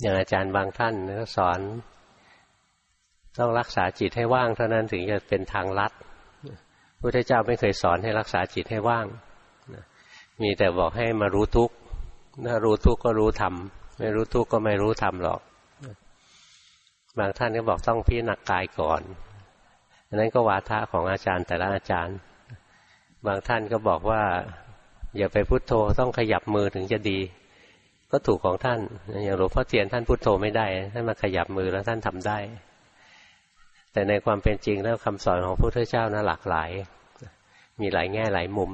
อย่างอาจารย์บางท่านก็สอน ต้องรักษาจิตให้ว่างเท่านั้นถึงจะเป็นทางลัดพระเจ้าไม่เคยสอนให้รักษาจิตให้ว่าง มีแต่บอกให้มารู้ทุกข์ถ้ารู้ทุกข์ก็รู้ธรรม ไม่รู้ทุกข์ก็ไม่รู้ธรรมหรอก บางท่านก็บอกต้องพิจารณากายก่อนอันนั้นก็วาทะของอาจารย์แต่ละอาจารย์ บางท่านก็บอกว่า อย่าไปพุโทโธต้องขยับมือถึงจะดี ก็ถูกของท่านอย่างหลวงพ่อเทียนท่านพุโทโธไม่ได้ท่านมาขยับมือแล้วท่านทำได้ แต่ในความเป็นจริงแล้วคำสอนของพระพุทธเจ้านะหลากหลาย มีหลายแง่หลายมุม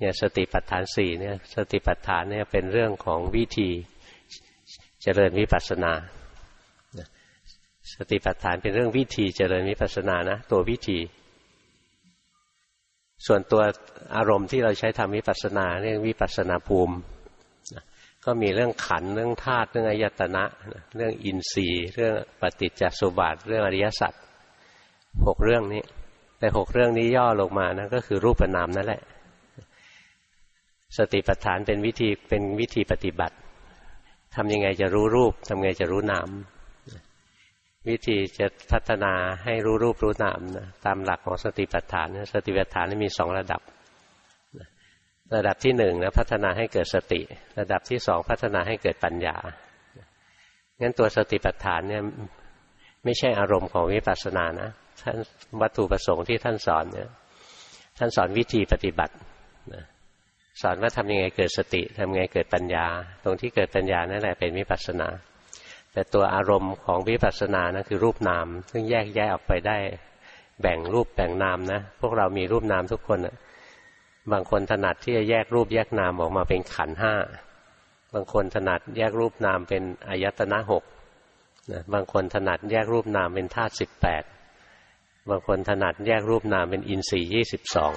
อย่างสติปัฏฐานสี่เนี่ยสติปัฏฐานเนี่ยเป็นเรื่องของวิธีเจริญวิปัสสนา สติปัฏฐานเป็นเรื่องวิธีเจริญวิปัสสนานะตัววิธี ส่วนตัวอารมณ์ที่เราใช้ทำวิปัสสนาเรื่องวิปัสสนาภูมิ ก็มีเรื่องขันเรื่องธาตุเรื่องอายตนะ เรื่องอินทรีย์ เรื่องปฏิจจสุบาทเรื่องอริยสัจหกเรื่องนี้ แต่หกเรื่องนี้ย่อลงมานะก็คือรูปนามนั่นแหละ สติปัฏฐานเป็นวิธีเป็นวิธีปฏิบัติทำยังไงจะรู้รูปทำไงจะรู้นามวิธีจะพัฒนาให้รู้รูปรู้นามนะตามหลักของสติปัฏฐานสติปัฏฐานมีสองระดับ ระดับที่หนึ่งนะพัฒนาให้เกิดสติ ระดับที่สองพัฒนาให้เกิดปัญญา งั้นตัวสติปัฏฐานเนี่ยไม่ใช่อารมณ์ของวิปัสสนานะท่านวัตถุประสงค์ที่ท่านสอนเนี่ยท่านสอนวิธีปฏิบัติสอนว่าทำยังไงเกิดสติทำยังไงเกิดปัญญา ตรงที่เกิดปัญญานั่นแหละเป็นวิปัสสนา แต่ตัวอารมณ์ของวิปัสสนานะคือรูปนาม ซึ่งแยกแยกออกไปได้แบ่งรูปแบ่งนามนะ พวกเรามีรูปนามทุกคน บางคนถนัดที่จะแยกรูปแยกนามออกมาเป็นขันห้า บางคนถนัดแยกรูปนามเป็นอายตนะหกนะบางคนถนัดแยกรูปนามเป็นธาตุสิบแปด บางคนถนัดแยกรูปนามเป็นอินทรีย์ยี่สิบสอง